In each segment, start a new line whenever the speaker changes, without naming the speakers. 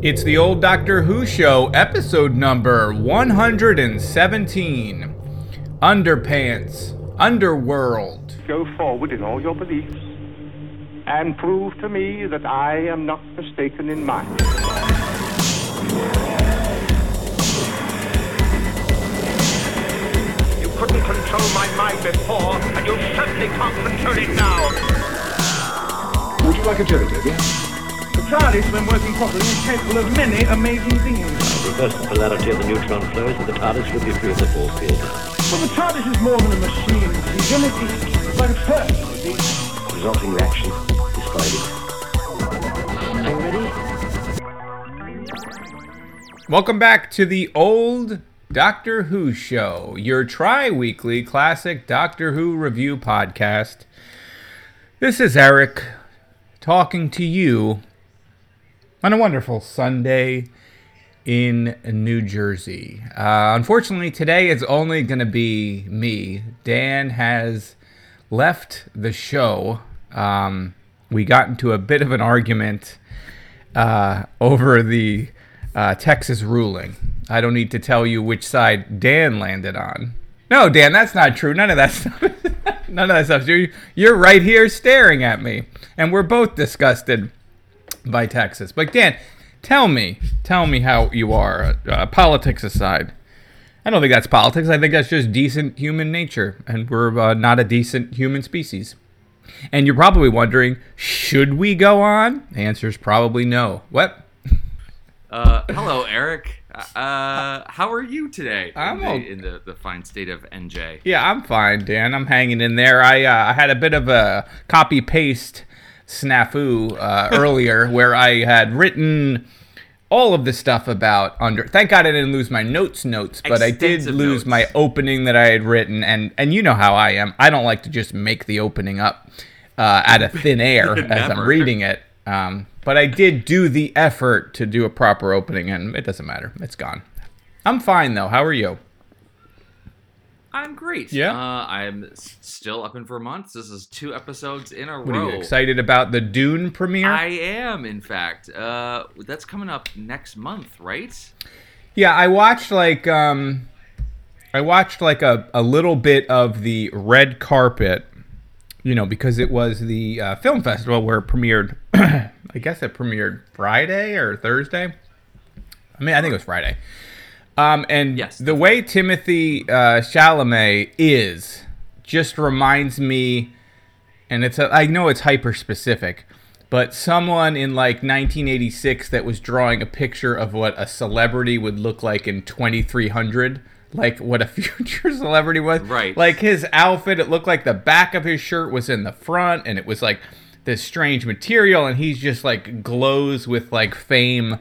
It's the old Doctor Who show, episode number 117 Underpants, Underworld.
Go forward in all your beliefs and prove to me that I am not mistaken in mine.
You couldn't control my mind before, and you certainly can't control it now.
Would you like a jelly, dear?
The TARDIS, when working properly, is capable of many amazing things.
Reverse the polarity of the neutron flows, and the TARDIS will be free of the force field.
But the TARDIS is more than a machine. It's unity, like a person, you see.
The resulting reaction describe it. Are you ready?
Welcome back to the old Doctor Who show, your tri weekly classic Doctor Who review podcast. This is Eric talking to you on a wonderful Sunday in New Jersey. Uh, unfortunately, today is only going to be me. Dan has left the show. Um, we got into a bit of an argument uh, over the uh, Texas ruling. I don't need to tell you which side Dan landed on. No, Dan, that's not true. None of that stuff. None of that stuff. You're, you're right here staring at me, and we're both disgusted by Texas. But Dan, tell me, tell me how you are. Uh, politics aside, I don't think that's politics. I think that's just decent human nature, and we're uh, not a decent human species. And you're probably wondering, should we go on? The answer is probably no. What?
Uh, hello, Eric. Uh, how are you today?
I'm
in, the,
o-
in the, the fine state of NJ.
Yeah, I'm fine, Dan. I'm hanging in there. I uh, I had a bit of a copy paste snafu uh, earlier where I had written all of the stuff about under. Thank God I didn't lose my notes notes, but I did lose
notes.
my opening that I had written, and and you know how I am. I don't like to just make the opening up uh, out of thin air as I'm reading it. Um, but I did do the effort to do a proper opening, and it doesn't matter. It's gone. I'm fine though. How are you?
I'm great.
Yeah?
Uh, I'm still up in Vermont. This is two episodes in a
What
row.
are you excited about the Dune premiere?
I am, in fact. Uh, that's coming up next month, right?
Yeah, I watched like um I watched like a, a little bit of the red carpet, you know, because it was the uh, film festival where it premiered I guess it premiered Friday or Thursday. I mean, I think it was Friday. Um, and
Yes,
the way Timothée uh, Chalamet is just reminds me, and it's a, I know it's hyper specific, but someone in like 1986 that was drawing a picture of what a celebrity would look like in 2300, like what a future celebrity was.
Right.
Like his outfit, it looked like the back of his shirt was in the front, and it was like this strange material, and he's just like glows with like fame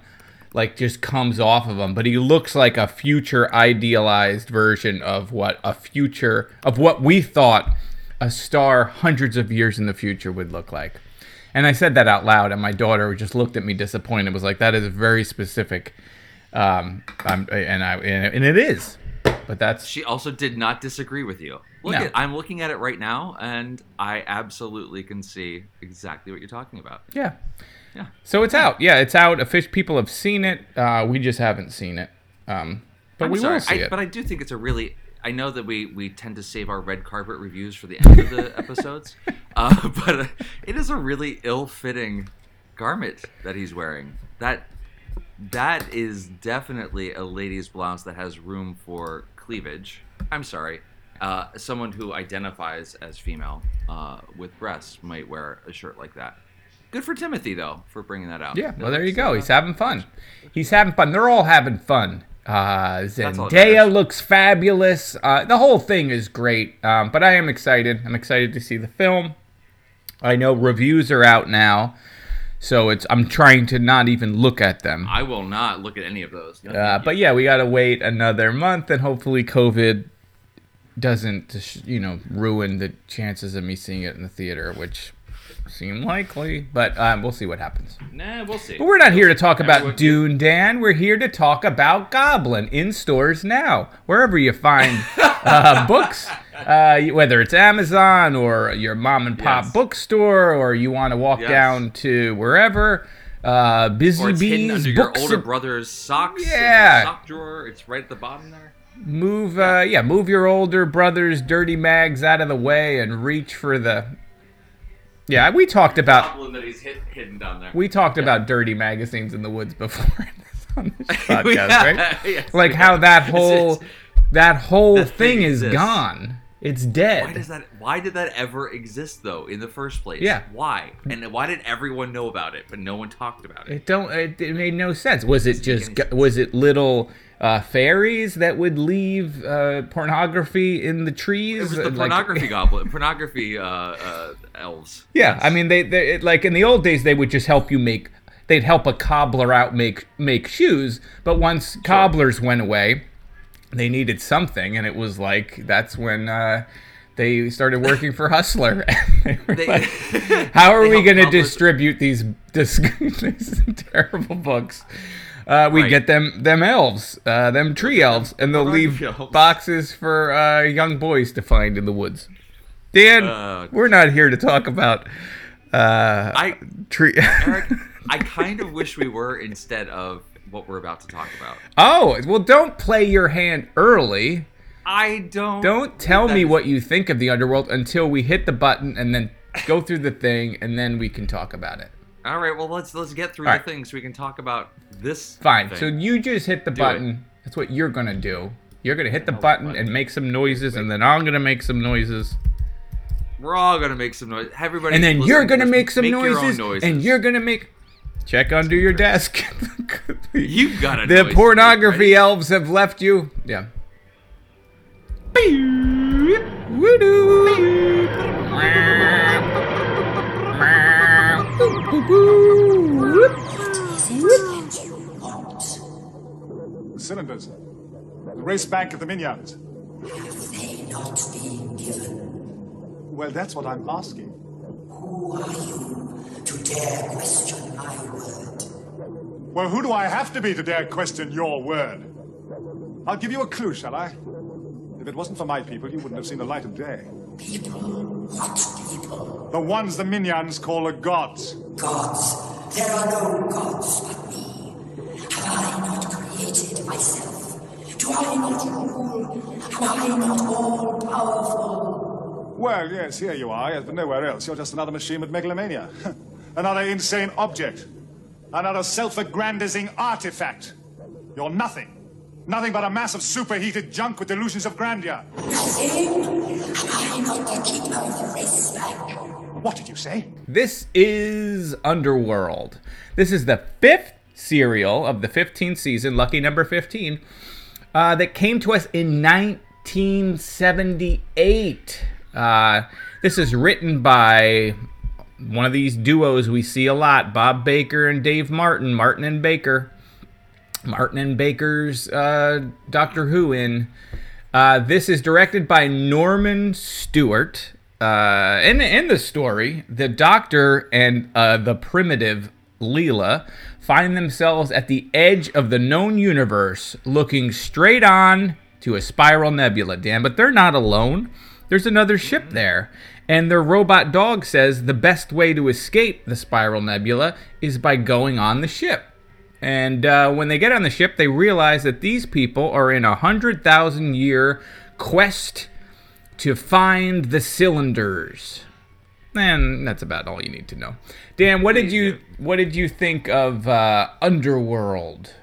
like just comes off of him but he looks like a future idealized version of what a future of what we thought a star hundreds of years in the future would look like and i said that out loud and my daughter just looked at me disappointed was like that is very specific um I'm, and i and, and it is but that's
She also did not disagree with you. Look
No.
at, I'm looking at it right now, and I absolutely can see exactly what you're talking about.
yeah
Yeah.
so it's out yeah it's out fish people have seen it uh we just haven't seen it um but
I'm
we
sorry,
will see
I,
it
But I do think it's a really. I know that we we tend to save our red carpet reviews for the end of the episodes, uh, but uh, it is a really ill-fitting garment that he's wearing. That that is definitely a lady's blouse that has room for cleavage. I'm sorry. Uh, someone who identifies as female uh, with breasts might wear a shirt like that. Good for Timothée though for bringing that out.
Yeah, well, there you go.
uh,
He's having fun. He's having fun. They're all having fun. Uh, Zendaya looks fabulous. Uh, the whole thing is great. Um, but I am excited. I'm excited to see the film. I know reviews are out now, so it's. I'm trying to not even look at them.
I will not look at any of those. No,
Uh, but yeah, we gotta wait another month, and hopefully COVID doesn't, you know, ruin the chances of me seeing it in the theater, which seem likely. But um, we'll see what happens.
Nah, we'll see.
But we're not here to talk about
Everyone-
Dune, Dan. We're here to talk about Goblin in stores now, wherever you find uh, books, uh, whether it's Amazon or your mom and pop
Yes.
bookstore, or you want to walk
Yes.
down to wherever. uh, busy
Or it's hidden
bees,
under your
books,
older
and-
brother's socks. in
Yeah.
sock drawer. It's right at the bottom there.
move. Uh, yeah, move your older brother's dirty mags out of the way and reach for the. Yeah, we talked about
Goblin that he's hid, hidden down there.
we talked about dirty magazines in the woods before on this podcast,
Yeah,
right?
yes,
like how
have.
that whole
it's-
that whole
That
thing
thing
is gone. It's dead.
Why does that? Why did that ever exist though in the first place?
Yeah.
Why? And why did everyone know about it, but no one talked about it?
It don't. It, it made no sense. Was it just? Was it little uh, fairies that would leave uh, pornography in the trees?
It was the
Uh, like-
pornography goblin, pornography uh, uh, elves.
Yeah, I mean, they, they it, like in the old days, they would just help you make. They'd help a cobbler out make make shoes, but once cobblers went away, they needed something, and it was like that's when uh, they started working for Hustler. They
They-
like, How are we going to distribute these, dis- these terrible books? Uh, we
Right.
get them them elves, uh, them tree elves, and they'll leave boxes for uh, young boys to find in the woods. Dan,
Uh,
we're not here to talk about uh,
I,
tree.
Eric, I kind of wish we were instead of what we're about to talk about.
oh, well, don't play your hand early.
I don't.
Don't tell me
is-
what you think of the underworld until we hit the button and then go through the thing, and then we can talk about it.
All right, well let's let's get through
All
the
right.
thing so we can talk about this.
Fine.
thing.
So you just hit the
it.
button. That's what you're gonna do. You're gonna hit the
Hold
button
button.
and make some noises, and then I'm gonna make some noises,
we're all gonna make some noise. Everybody,
and then you're gonna make some
own
noises,
noises,
and you're gonna make. Check under your desk.
You got a
The pornography
ready?
elves have left you. Yeah. Woo-doo.
The cylinders. The race bank of the Minyans.
Have they not been given?
Well, that's what I'm asking.
Who are you to dare question my word?
Well, who do I have to be to dare question your word? I'll give you a clue, shall I? If it wasn't for my people, you wouldn't have seen the light of day.
People? What people?
The ones the Minyans call the gods.
Gods. There are no gods but me. Have I not created myself? Do I not rule? Am I not all powerful?
Well, yes, here you are, yes, but nowhere else. You're just another machine with megalomania. another insane object. Another self-aggrandizing artifact. You're nothing. Nothing but a mass of superheated junk with delusions of grandeur.
Nothing? Am I not the keeper of the race bank?
What did you say?
This is Underworld. This is the fifth serial of the 15th season, lucky number 15, uh, that came to us in 1978. Uh, this is written by one of these duos we see a lot Bob Baker and Dave Martin, Martin and Baker. Martin and Baker's uh, Doctor Who in. Uh, this is directed by Norman Stewart. Uh, in, in the story, the Doctor and uh, the primitive Leela find themselves at the edge of the known universe, looking straight on to a spiral nebula, Dan. But they're not alone. There's another ship there. And their robot dog says the best way to escape the spiral nebula is by going on the ship. And uh, when they get on the ship, they realize that these people are in a hundred thousand year quest to find the cylinders. And that's about all you need to know. Dan, what did you what did you think of uh, Underworld?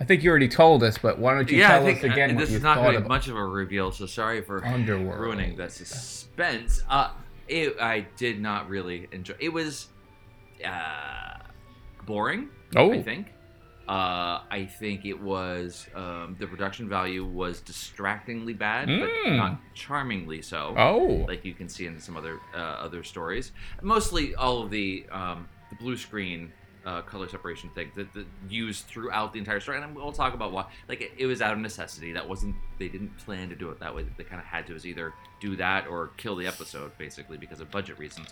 I think you already told us, but why don't you
yeah,
tell
think
us again
uh, this is not going to be much of a reveal, so sorry for
Underworld.
ruining the suspense. Uh, it, I did not really enjoy. It was uh, boring.
Oh.
I think. Uh, I think it was um, the production value was distractingly bad, but
Mm.
not charmingly so.
Oh.
like you can see in some other uh, other stories. Mostly all of the um, the blue screen uh, color separation thing that, that used throughout the entire story, and we'll talk about why. Like it, it was out of necessity. That wasn't they didn't plan to do it that way. They kind of had to is either do that or kill the episode basically because of budget reasons,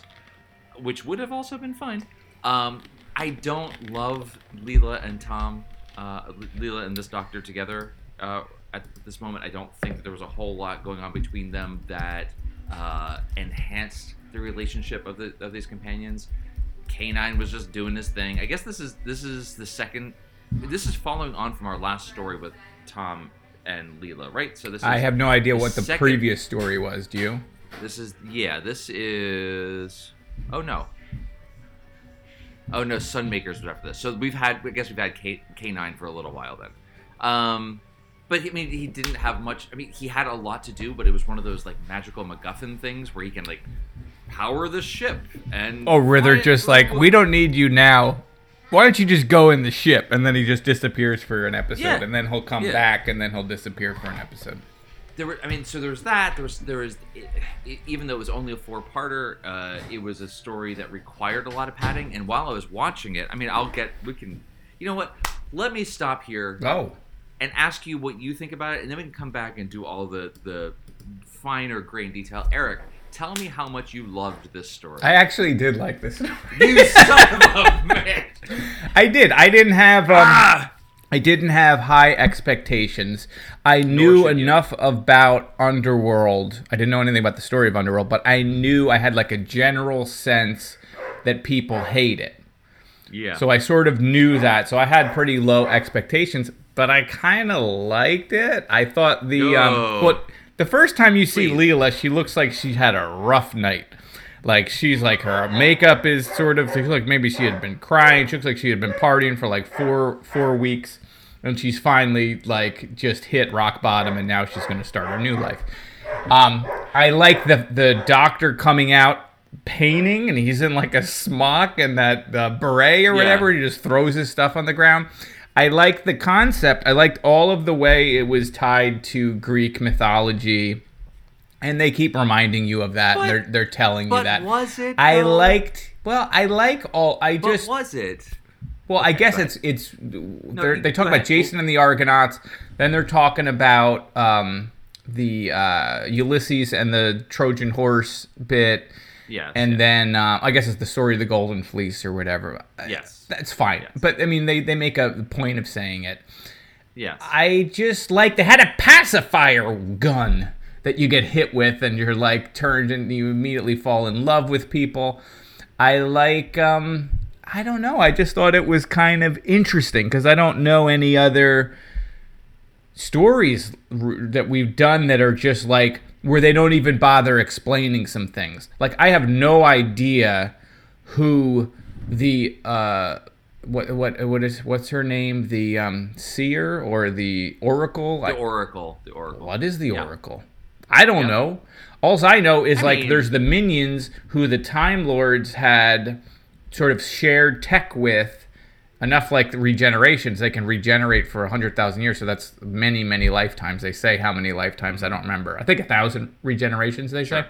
which would have also been fine. Um, I don't love Leela and Tom, uh, Leela and this doctor together. Uh, at this moment, I don't think that there was a whole lot going on between them that uh, enhanced the relationship of the of these companions. K9 was just doing his thing. I guess this is this is the second. This is following on from our last story with Tom and Leela, right? So this. Is
I have no idea what the
second-
previous story was. Do you?
This is yeah. This is. Oh no. Oh no, Sunmakers was after this. So we've had. I guess we've had K K9 for a little while then. Um, but I mean, he didn't have much. I mean, he had a lot to do, but it was one of those like magical MacGuffin things where he can like power the ship and.
Oh, where they're just like, we don't need you now. Why don't you just go in the ship? And then he just disappears for an episode,
Yeah.
and then he'll come
Yeah.
back, and then he'll disappear for an episode.
There were i mean so there was that there was there was e- even though it was only a four-parter uh, it was a story that required a lot of padding and while i was watching it i mean i'll get we can you know what let me stop here
Oh,
and ask you what you think about it and then we can come back and do all the the finer grain detail eric tell me how much you loved this story
I actually did like this.
you son of a man
I did. I didn't have. Um,
Ah!
I didn't have high expectations. I knew
should you.
enough about Underworld. I didn't know anything about the story of Underworld, but I knew I had like a general sense that people hate it.
yeah
So I sort of knew that. So I had pretty low expectations, but I kind of liked it. I thought the
Oh.
um what the first time you see
Please.
Leela, she looks like she had a rough night. Like she's like her makeup is sort of like maybe she had been crying. She looks like she had been partying for like four four weeks, and she's finally like just hit rock bottom, and now she's gonna start her new life. Um, I like the the doctor coming out painting, and he's in like a smock and that uh, beret or whatever. He just throws his stuff on the ground. I like the concept. I liked all of the way it was tied to Greek mythology, and they keep reminding you of that.
But-
they're they're telling
but
you that.
was it,
I
though?
liked. Well, I like all. I
but
just
was it
well, I guess it's it's they're,
you-
they talk about
ahead.
Jason and the Argonauts. Then they're talking about um, the uh, Ulysses and the Trojan horse bit.
Yes,
And
yes.
then uh, I guess it's the story of the Golden Fleece or whatever.
Yes.
that's fine.
Yes.
But I mean, they they make a point of saying it.
yes
I just like they had a pacifier gun that you get hit with and you're like turned and you immediately fall in love with people. I like um I don't know. I just thought it was kind of interesting because I don't know any other stories r- that we've done that are just like where they don't even bother explaining some things. Like I have no idea who the uh what what what is what's her name the um seer or the oracle
the oracle the oracle
what is the
Yeah.
oracle i don't
Yeah.
know all i know is
I
like
mean-
there's the Minyans who the time lords had sort of shared tech with enough like regenerations they can regenerate for 100000 years so that's many many lifetimes they say how many lifetimes i don't remember i think a thousand regenerations they say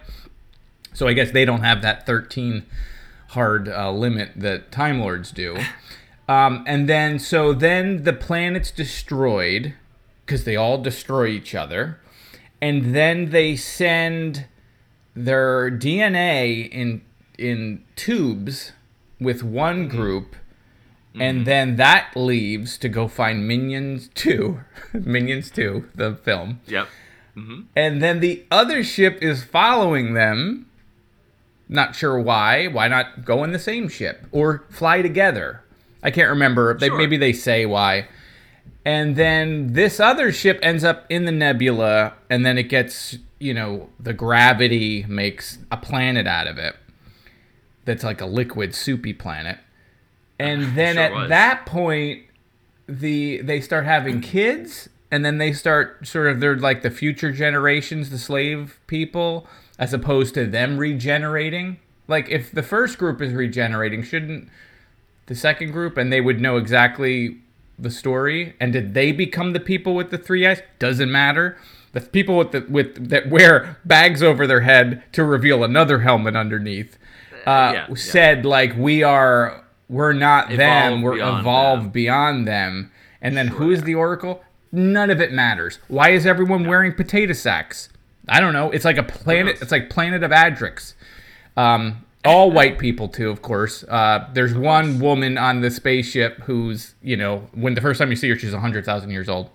so I guess they don't have that 13 hard uh, limit that Time Lords do. Um, and then, so then the planet's destroyed because they all destroy each other. And then they send their DNA in in tubes with one mm-hmm. group. And mm-hmm. then that leaves to go find Minions 2. Minions 2, the film.
yep mm-hmm.
And then the other ship is following them. Not sure why. Why not go in the same ship or fly together? I can't remember. They, Maybe they say why. And then this other ship ends up in the nebula, and then it gets, you know, the gravity makes a planet out of it. That's like a liquid, soupy planet. And then
Sure
at
was.
that point, the they start having kids and then they start sort of they're like the future generations the slave people as opposed to them regenerating like if the first group is regenerating shouldn't the second group and they would know exactly the story and did they become the people with the three eyes? Doesn't matter. The people with the with that wear bags over their head to reveal another helmet underneath uh,
yeah, yeah.
said like we are we're not them we're
beyond
evolved
them.
beyond them. And then who is the oracle? None of it matters. Why is everyone wearing potato sacks? I don't know. It's like a planet it's like planet of adrix. Um, all white people too of course uh, there's one woman on the spaceship who's you know when the first time you see her she's 100000 years old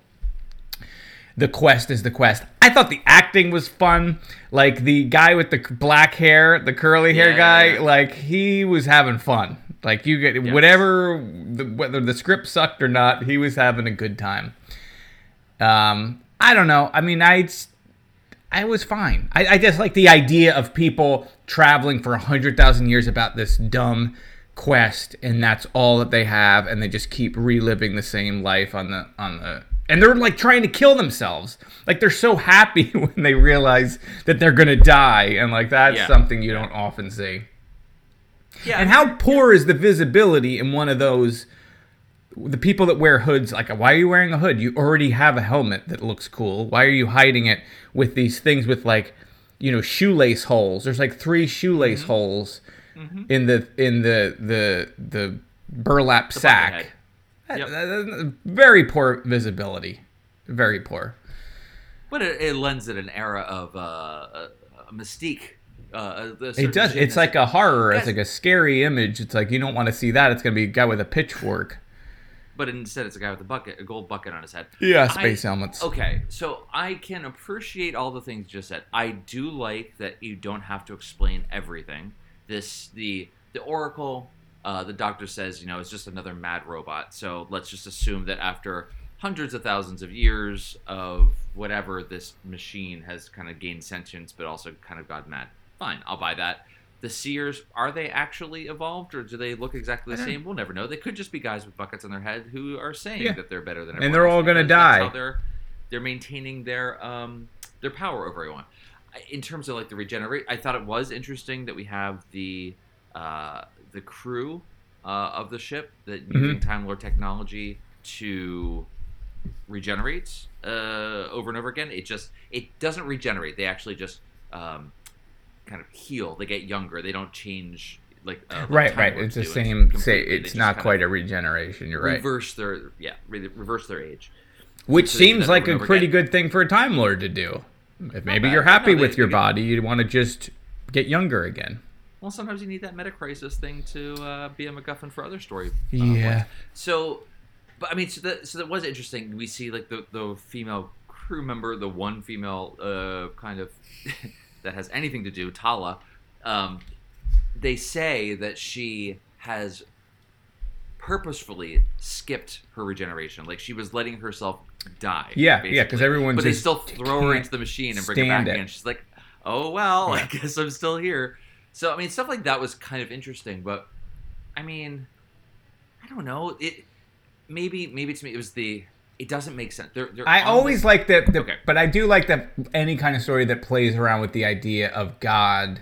the quest is the quest. I thought the acting was fun. Like the guy with the black hair, the curly hair
Yeah,
guy,
yeah, yeah.
like he was having fun. Like you get whatever, the, whether the script sucked or not, he was having a good time. Um, I don't know. I mean, I, I was fine. I, I just like the idea of people traveling for a hundred thousand years about this dumb quest, and that's all that they have, and they just keep reliving the same life on the on the. And they're like trying to kill themselves. Like they're so happy when they realize that they're gonna die, and like that's
Yeah.
something you don't often see.
Yeah.
And how poor is the visibility in one of those? The people that wear hoods, like, why are you wearing a hood? You already have a helmet that looks cool. Why are you hiding it with these things with like, you know, shoelace holes? There's like three shoelace
Mm-hmm.
holes in the in the the the burlap
bucket
sack.
Yep.
very poor visibility. Very poor.
But it, it lends it an era of uh, mystique. Uh,
It does. It's like a horror. It's like a scary image. It's like you don't want to see that. It's gonna be a guy with a pitchfork.
But instead it's a guy with a bucket, a gold bucket on his head.
Yeah,
I-
space helmets.
Okay, so I can appreciate all the things you just said. I do like that you don't have to explain everything. This the the Oracle, uh, the Doctor says, you know, it's just another mad robot. So let's just assume that after hundreds of thousands of years of whatever this machine has kind of gained sentience, but also kind of got mad. Fine, I'll buy that. The Seers, are they actually evolved or do they look exactly the same? We'll never know. They could just be guys with buckets on their head who are saying
Yeah.
that they're better than everyone.
And
they're
all gonna die.
how they're they're maintaining their um their power over everyone. In terms of like the regenerate, I thought it was interesting that we have the uh, the crew uh, of the ship that
Mm-hmm.
using Time Lord technology to regenerate uh, over and over again. It just it doesn't regenerate. They actually just um, kind of heal. They get younger. They don't change like uh,
Right, right. It's the same. Say it's not quite a regeneration. You're right.
reverse their yeah re- reverse their age.
Which
So
seems like a pretty
again.
good thing for a Time Lord to do. If maybe you're happy
No,
with
they-
your
they-
body, you want to just get younger again.
Well, sometimes you need that meta crisis thing to uh, be a MacGuffin for other story. uh,
Yeah.
points. So, but I mean, so that so that was interesting. We see like the the female crew member, the one female uh, kind of that has anything to do, Tala. Um, they say that she has purposefully skipped her regeneration, like she was letting herself die.
Yeah, yeah, because everyone
But they still throw her into the machine and bring her back
it.
again. She's like, "Oh well, I guess I'm still here." So I mean, stuff like that was kind of interesting, but I mean, I don't know. It maybe maybe to me it was the it doesn't make sense. They're, they're
I always like that, the,
Okay.
but I do like that any kind of story that plays around with the idea of God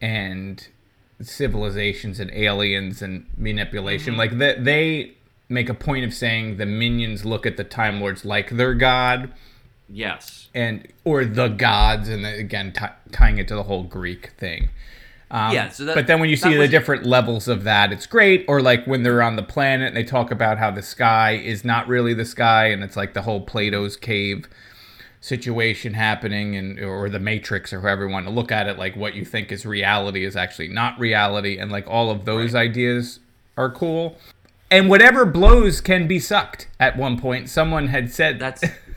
and civilizations and aliens and manipulation.
Mm-hmm.
Like that, they make a point of saying the Minyans look at the Time Lords like they're God.
yes.
and or the gods, and then, again t- tying it to the whole Greek thing. Um,
Yeah, so that-
but then when you see the different levels of that, it's great. Or like when they're on the planet, and they talk about how the sky is not really the sky, and it's like the whole Plato's cave situation happening, and or the Matrix, or however you want to look at it. Like what you think is reality is actually not reality, and like all of those ideas are cool. And whatever blows can be sucked. At one point, someone had said
That's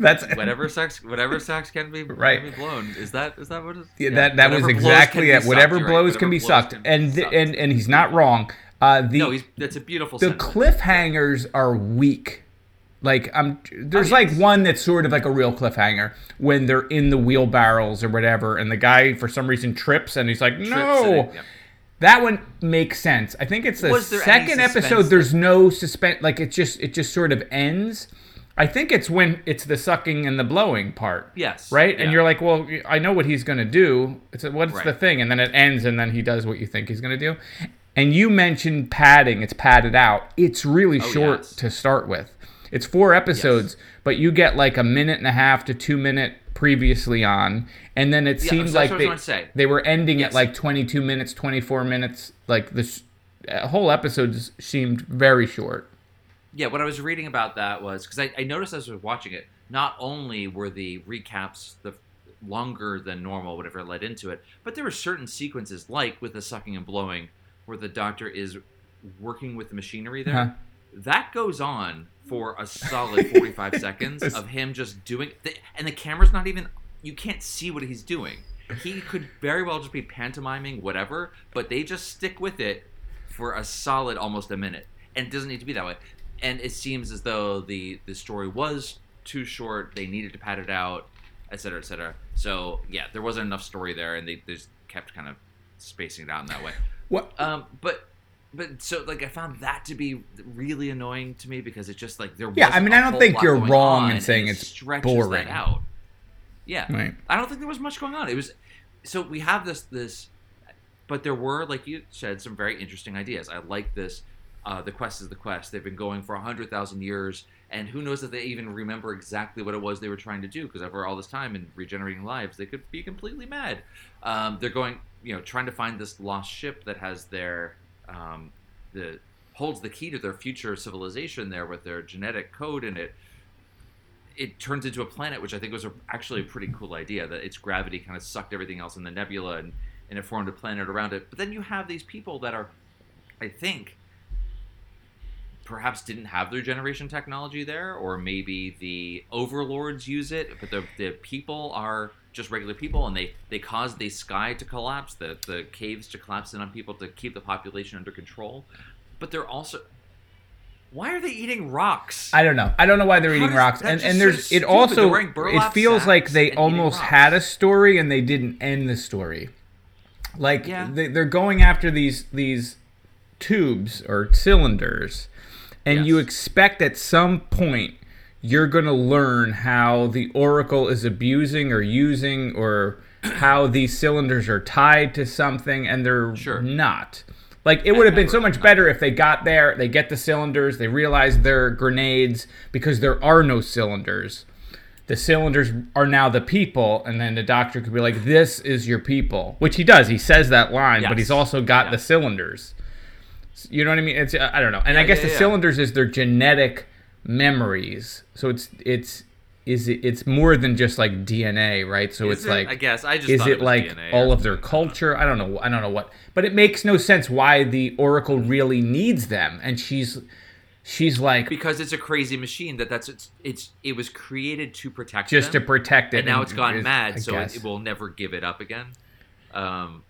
that's
whatever sex whatever sex can be,
Right.
can be blown. Is that is that what it is?
Yeah, that that was exactly it. Whatever
you're right.
blows
Whatever
can be
blows
sucked,
can be
and
sucked.
and and he's not wrong. Uh, the
no, he's that's a beautiful.
the
sentiment.
cliffhangers are weak. Like I'm, there's
Oh,
like one that's sort of like a real cliffhanger when they're in the wheelbarrows or whatever, and the guy for some reason trips and he's like,
Trips
"No."
it- yeah.
That one makes sense. I think it's the
Was there any
second episode. There's no suspense. Like it just it just sort of ends. I think it's when it's the sucking and the blowing part.
Yes,
Right? And you're like, well, I know what he's going to do. It's what's
Right.
the thing? And then it ends, and then he does what you think he's going to do. And you mentioned padding. It's padded out. It's really short
Oh, yes.
to start with. It's four episodes, but you get like a minute and a half to two minute previously on, and then it
Yeah,
seems like
what I was
they, they were ending
Yes.
at like 22 minutes, 24 minutes. Like this uh, whole episode seemed very short.
Yeah, what I was reading about that was because I, I noticed as I was watching it, not only were the recaps the longer than normal, whatever led into it, but there were certain sequences, like with the sucking and blowing, where the doctor is working with the machinery there.
Uh-huh.
That goes on for a solid forty-five seconds of him just doing, and the camera's not even. You can't see what he's doing. He could very well just be pantomiming whatever, but they just stick with it for a solid almost a minute, and it doesn't need to be that way. And it seems as though the the story was too short. They needed to pad it out, et cetera, et cetera. So yeah, there wasn't enough story there, and they, they just kept kind of spacing it out in that way.
What?
Um, but but so like I found that to be really annoying to me because it's just like there.
Yeah, I mean, I don't think you're wrong in saying
it
it's
stretches
boring.
That out. Yeah,
Right.
I don't think there was much going on. It was so we have this this, but there were like you said some very interesting ideas. I like this. Uh, the quest is the quest. They've been going for hundred thousand years, and who knows if they even remember exactly what it was they were trying to do? Because over all this time and regenerating lives, they could be completely mad. Um, they're going, you know, trying to find this lost ship that has their um, the holds the key to their future civilization there with their genetic code in it it turns into a planet, which I think was a, actually a pretty cool idea. That its gravity kind of sucked everything else in the nebula, and, and it formed a planet around it. But then you have these people that are, I think, perhaps didn't have their generation technology there, or maybe the overlords use it, but the the people are just regular people, and they they cause the sky to collapse, the the caves to collapse in on people to keep the population under control. But they're also why are they eating rocks?
I don't know. I don't know why they're
How
eating
does-
rocks, and and
so
there's it also it feels like they almost had a story and they didn't end the story. Like
Yeah.
they, they're going after these these tubes or cylinders, and you expect at some point you're going to learn how the oracle is abusing or using or how these cylinders are tied to something and they're
Sure.
not. Like it would have been so much better if they got there they get the cylinders they realize they're grenades because there are no cylinders. The cylinders are now the people and then the doctor could be like this is your people which he does. He says that line but he's also got
Yeah.
the cylinders you know what I mean? It's I don't know. And I guess
yeah,
the
yeah.
cylinders is their genetic memories. So it's it's is it it's more than just like DNA, right? So
Is
it's
it?
like
I guess I just
is it,
it
like
DNA
all of their culture? I don't know. I don't know what. But it makes no sense why the Oracle really needs them. And she's she's like
because it's a crazy machine that that's it's, it's it was created to protect
just to protect it.
and now it's gone
is-
mad
I
so it, it will never give it up again um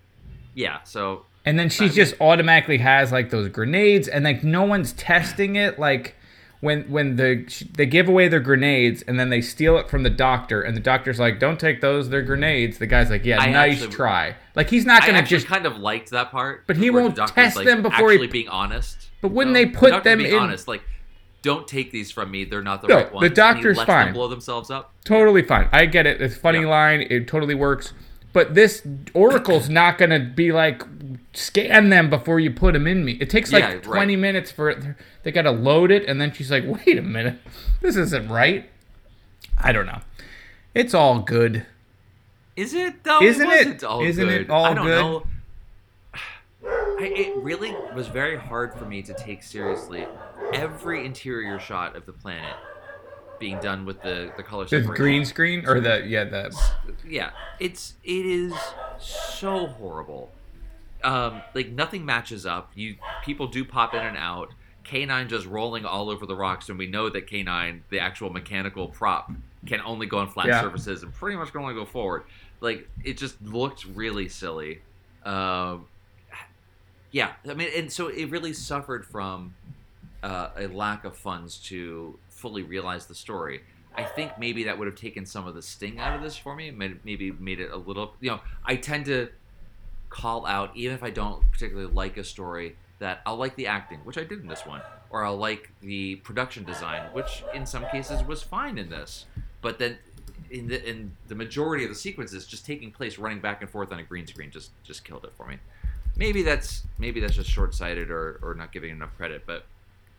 yeah so
And then she
I
just automatically has like those grenades, and like no one's testing it. Like when when the they give away their grenades, and then they steal it from the doctor, and the doctor's like, "Don't take those; they're grenades." The guy's like, "Yeah,
I
nice
actually-
try." Like he's not gonna
actually
just.
kind of liked that part
But he won't
doctor's,
test
like,
them before he-
being honest
But wouldn't
you
they put
The
them in-
honest like don't take these from me they're not the
No,
right
the
ones And he
doctor's fine.
them blow themselves up
Totally fine. I get it. It's a funny
Yeah.
line. It totally works. But this Oracle's not gonna be like scan them before you put them in me. It takes like
Yeah, right.
20 minutes for it. They gotta load it, and then she's like, "Wait a minute, this isn't right." I don't know. It's all good.
is it though
Isn't it?
wasn't all
Isn't it
good.
all
i don't
good?
know I, it really was very hard for me to take seriously every interior shot of the planet being done with the the color
The green screen or the yeah the
yeah it's it is so horrible um like nothing matches up you people do pop in and out k9 just rolling all over the rocks and we know that k9 the actual mechanical prop can only go on flat
Yeah.
surfaces and pretty much can only go forward like it just looked really silly um yeah i mean and so it really suffered from uh, a lack of funds to fully realize the story. I think maybe that would have taken some of the sting out of this for me. Maybe made it a little. You know, I tend to call out even if I don't particularly like a story that I'll like the acting, which I did in this one, or I'll like the production design, which in some cases was fine in this. But then in the in the majority of the sequences, just taking place running back and forth on a green screen just just killed it for me. Maybe that's maybe that's just short sighted or or not giving enough credit, but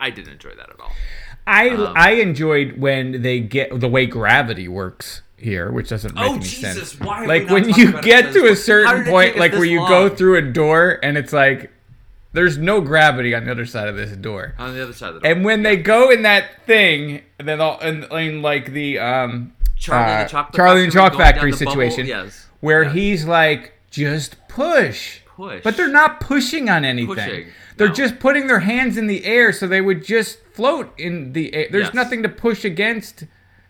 I didn't enjoy that at all.
I
Um,
I enjoyed when they get the way gravity works here, which doesn't make
Oh,
any
Jesus,
sense. like
we not
when you get to a certain point, like where you
long?
go through a door and it's like there's no gravity on the other side of this door.
On the other side of the door.
And when they go in that thing, then all and, and like the um
Charlie and
uh,
the Chocolate
Charlie and
Factory
Chalk Factory situation,
yes,
where
yes.
he's like, just push,
Push.
but they're not pushing on anything.
Pushing,
They're
no.
just putting their hands in the air so they would just float in the air. There's
Yes.
nothing to push against.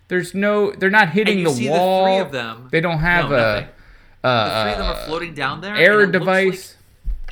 There's no. They're not hitting
you
the
see the
wall.
three of them-
They don't have
No,
a.
nothing.
Uh,
the three of them are floating down there.
air
and it looks
device.
like-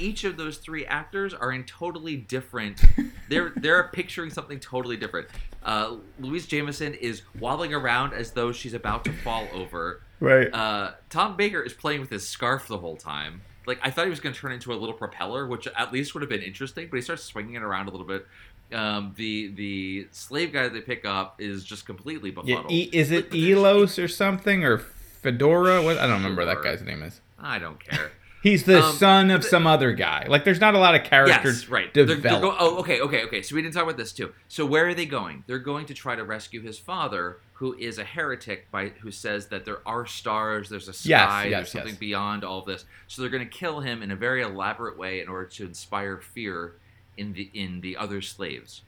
each of those three actors are in totally different. They're they're picturing something totally different. Uh, Louise Jameson is wobbling around as though she's about to fall over.
Right.
Uh, Tom Baker is playing with his scarf the whole time. Like I thought he was going to turn into a little propeller, which at least would have been interesting. But he starts swinging it around a little bit. Um, the the slave guy they pick up is just completely
Yeah,
befuddled.
e- is it Elos or something or Fedora? What I don't remember what that guy's name is.
I don't care.
He's the
Um,
son of some other guy. Like, there's not a lot of characters
Yes, right. They're- they're go- oh, okay, okay, okay. So we didn't talk about this too. So where are they going? They're going to try to rescue his father, who is a heretic, by who says that there are stars, there's a sky,
yes, yes,
there's something beyond all of this. So they're going to kill him in a very elaborate way in order to inspire fear in the in the other slaves.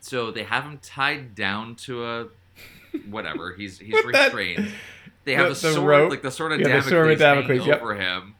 So they have him tied down to a whatever. He's he's
What that-
restrained. They have
the-
a
the
sword,
rope?
like the sword of
Yeah, the
Damocles,
sword of Damocles, yep.
over him.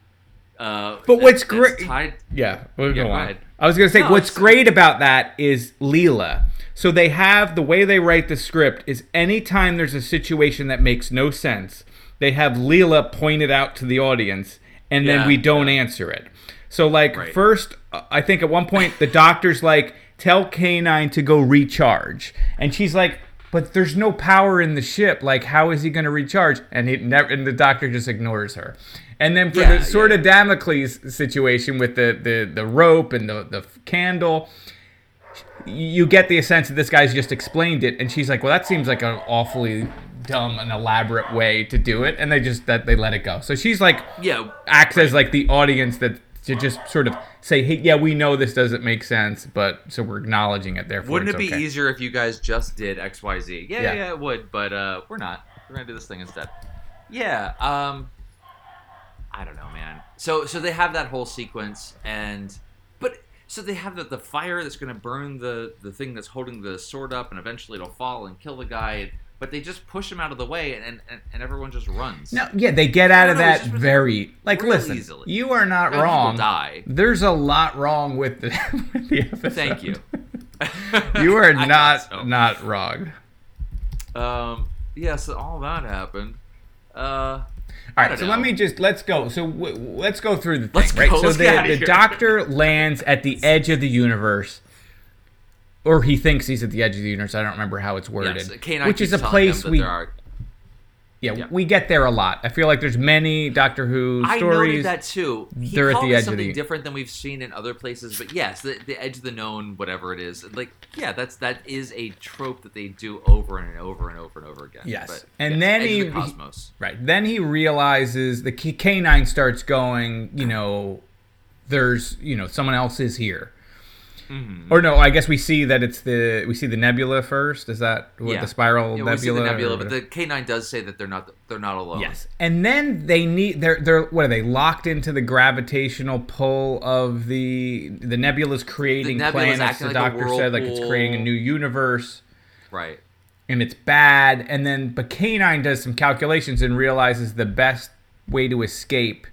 Uh,
But what's great-
Tied,
Yeah, we'll
Yeah,
go
go
on.
ahead.
I was gonna say
No,
what's great about that is Leela. So they have the way they write the script is anytime there's a situation that makes no sense, they have Leela pointed out to the audience, and then
Yeah,
we don't answer it. So like
Right.
first, uh, I think at one point the doctor's like, "Tell K9 to go recharge," and she's like. But there's no power in the ship. Like, how is he going to recharge? And he never. And the doctor just ignores her. And then for
Yeah,
the sort
yeah.
of Damocles situation with the the, the rope and the, the candle, you get the sense that this guy's just explained it, and she's like, "Well, that seems like an awfully dumb and elaborate way to do it," and they just that they let it go. So she's like,
Yeah,
acts as like the audience that to just sort of say, "Hey, yeah, we know this doesn't make sense, but so we're acknowledging it. Therefore,
Wouldn't it be
okay."
easier if you guys just did X Y Z? Yeah,
Yeah.
yeah, it would, but uh, we're not. We're gonna do this thing instead. Yeah. Um, I don't know, man. So so they have that whole sequence, and but so they have the, the fire that's gonna burn the the thing that's holding the sword up, and eventually it'll fall and kill the guy. But they just push him out of the way, and and, and everyone just runs.
No, yeah, they get out
No,
of
no,
that very like listen.
easily.
You are not wrong.
die.
There's a lot wrong with the, with the episode.
Thank you.
You are not
so.
not wrong.
Um. Yeah. So all that happened. Uh.
All right, so
know.
let me just let's go. So w- let's go through the thing,
Let's
right?
go,
So the, the doctor lands at the edge of the universe, or he thinks he's at the edge of the universe. I don't remember how it's worded.
Yes,
which is a place we
there are
yeah,
yeah.
we get there a lot. I feel like there's many Doctor Who
I
stories.
noted that too. He
They're at the edge of
something
the-
different than we've seen in other places, but yes, the, the edge of the known, whatever it is, like yeah, that's that is a trope that they do over and over and over and over again.
Yes.
but,
And
yes,
then he-
of the cosmos.
Right. Then he realizes the K9 starts going, you know, there's, you know, someone else is here.
Mm-hmm.
Or no, I guess we see that it's the we see the nebula first. Is that what
yeah,
the spiral
yeah,
nebula?
We see the
or
nebula, but the K nine does say that they're not they're not alone.
Yes. And then they need they're they're what are they locked into the gravitational pull of the the nebula's creating
The nebula's
planets. The
like
doctor said like it's creating a new universe
right.
and it's bad. And then but K9 does some calculations and realizes the best way to escape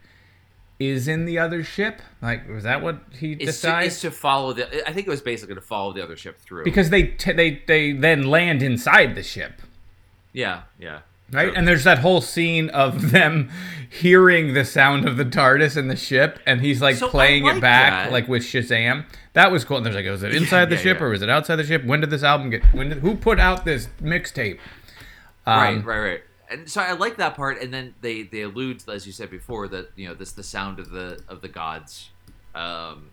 is in the other ship. Like was that what he
It's to,
decides?
it's to follow the. I think it was basically to follow the other ship through.
because they t- they they then land inside the ship.
yeah, yeah.
Right,
True.
and there's that whole scene of them hearing the sound of the TARDIS in the ship, and he's like
So
playing it back,
that.
like with Shazam. That was cool. And there's like, was it inside the
yeah,
ship
yeah.
or was it outside the ship? When did this album get? When did who put out this mixtape? Um,
right, right, right. And so I like that part, and then they they allude, as you said before, that you know this the sound of the of the gods, um,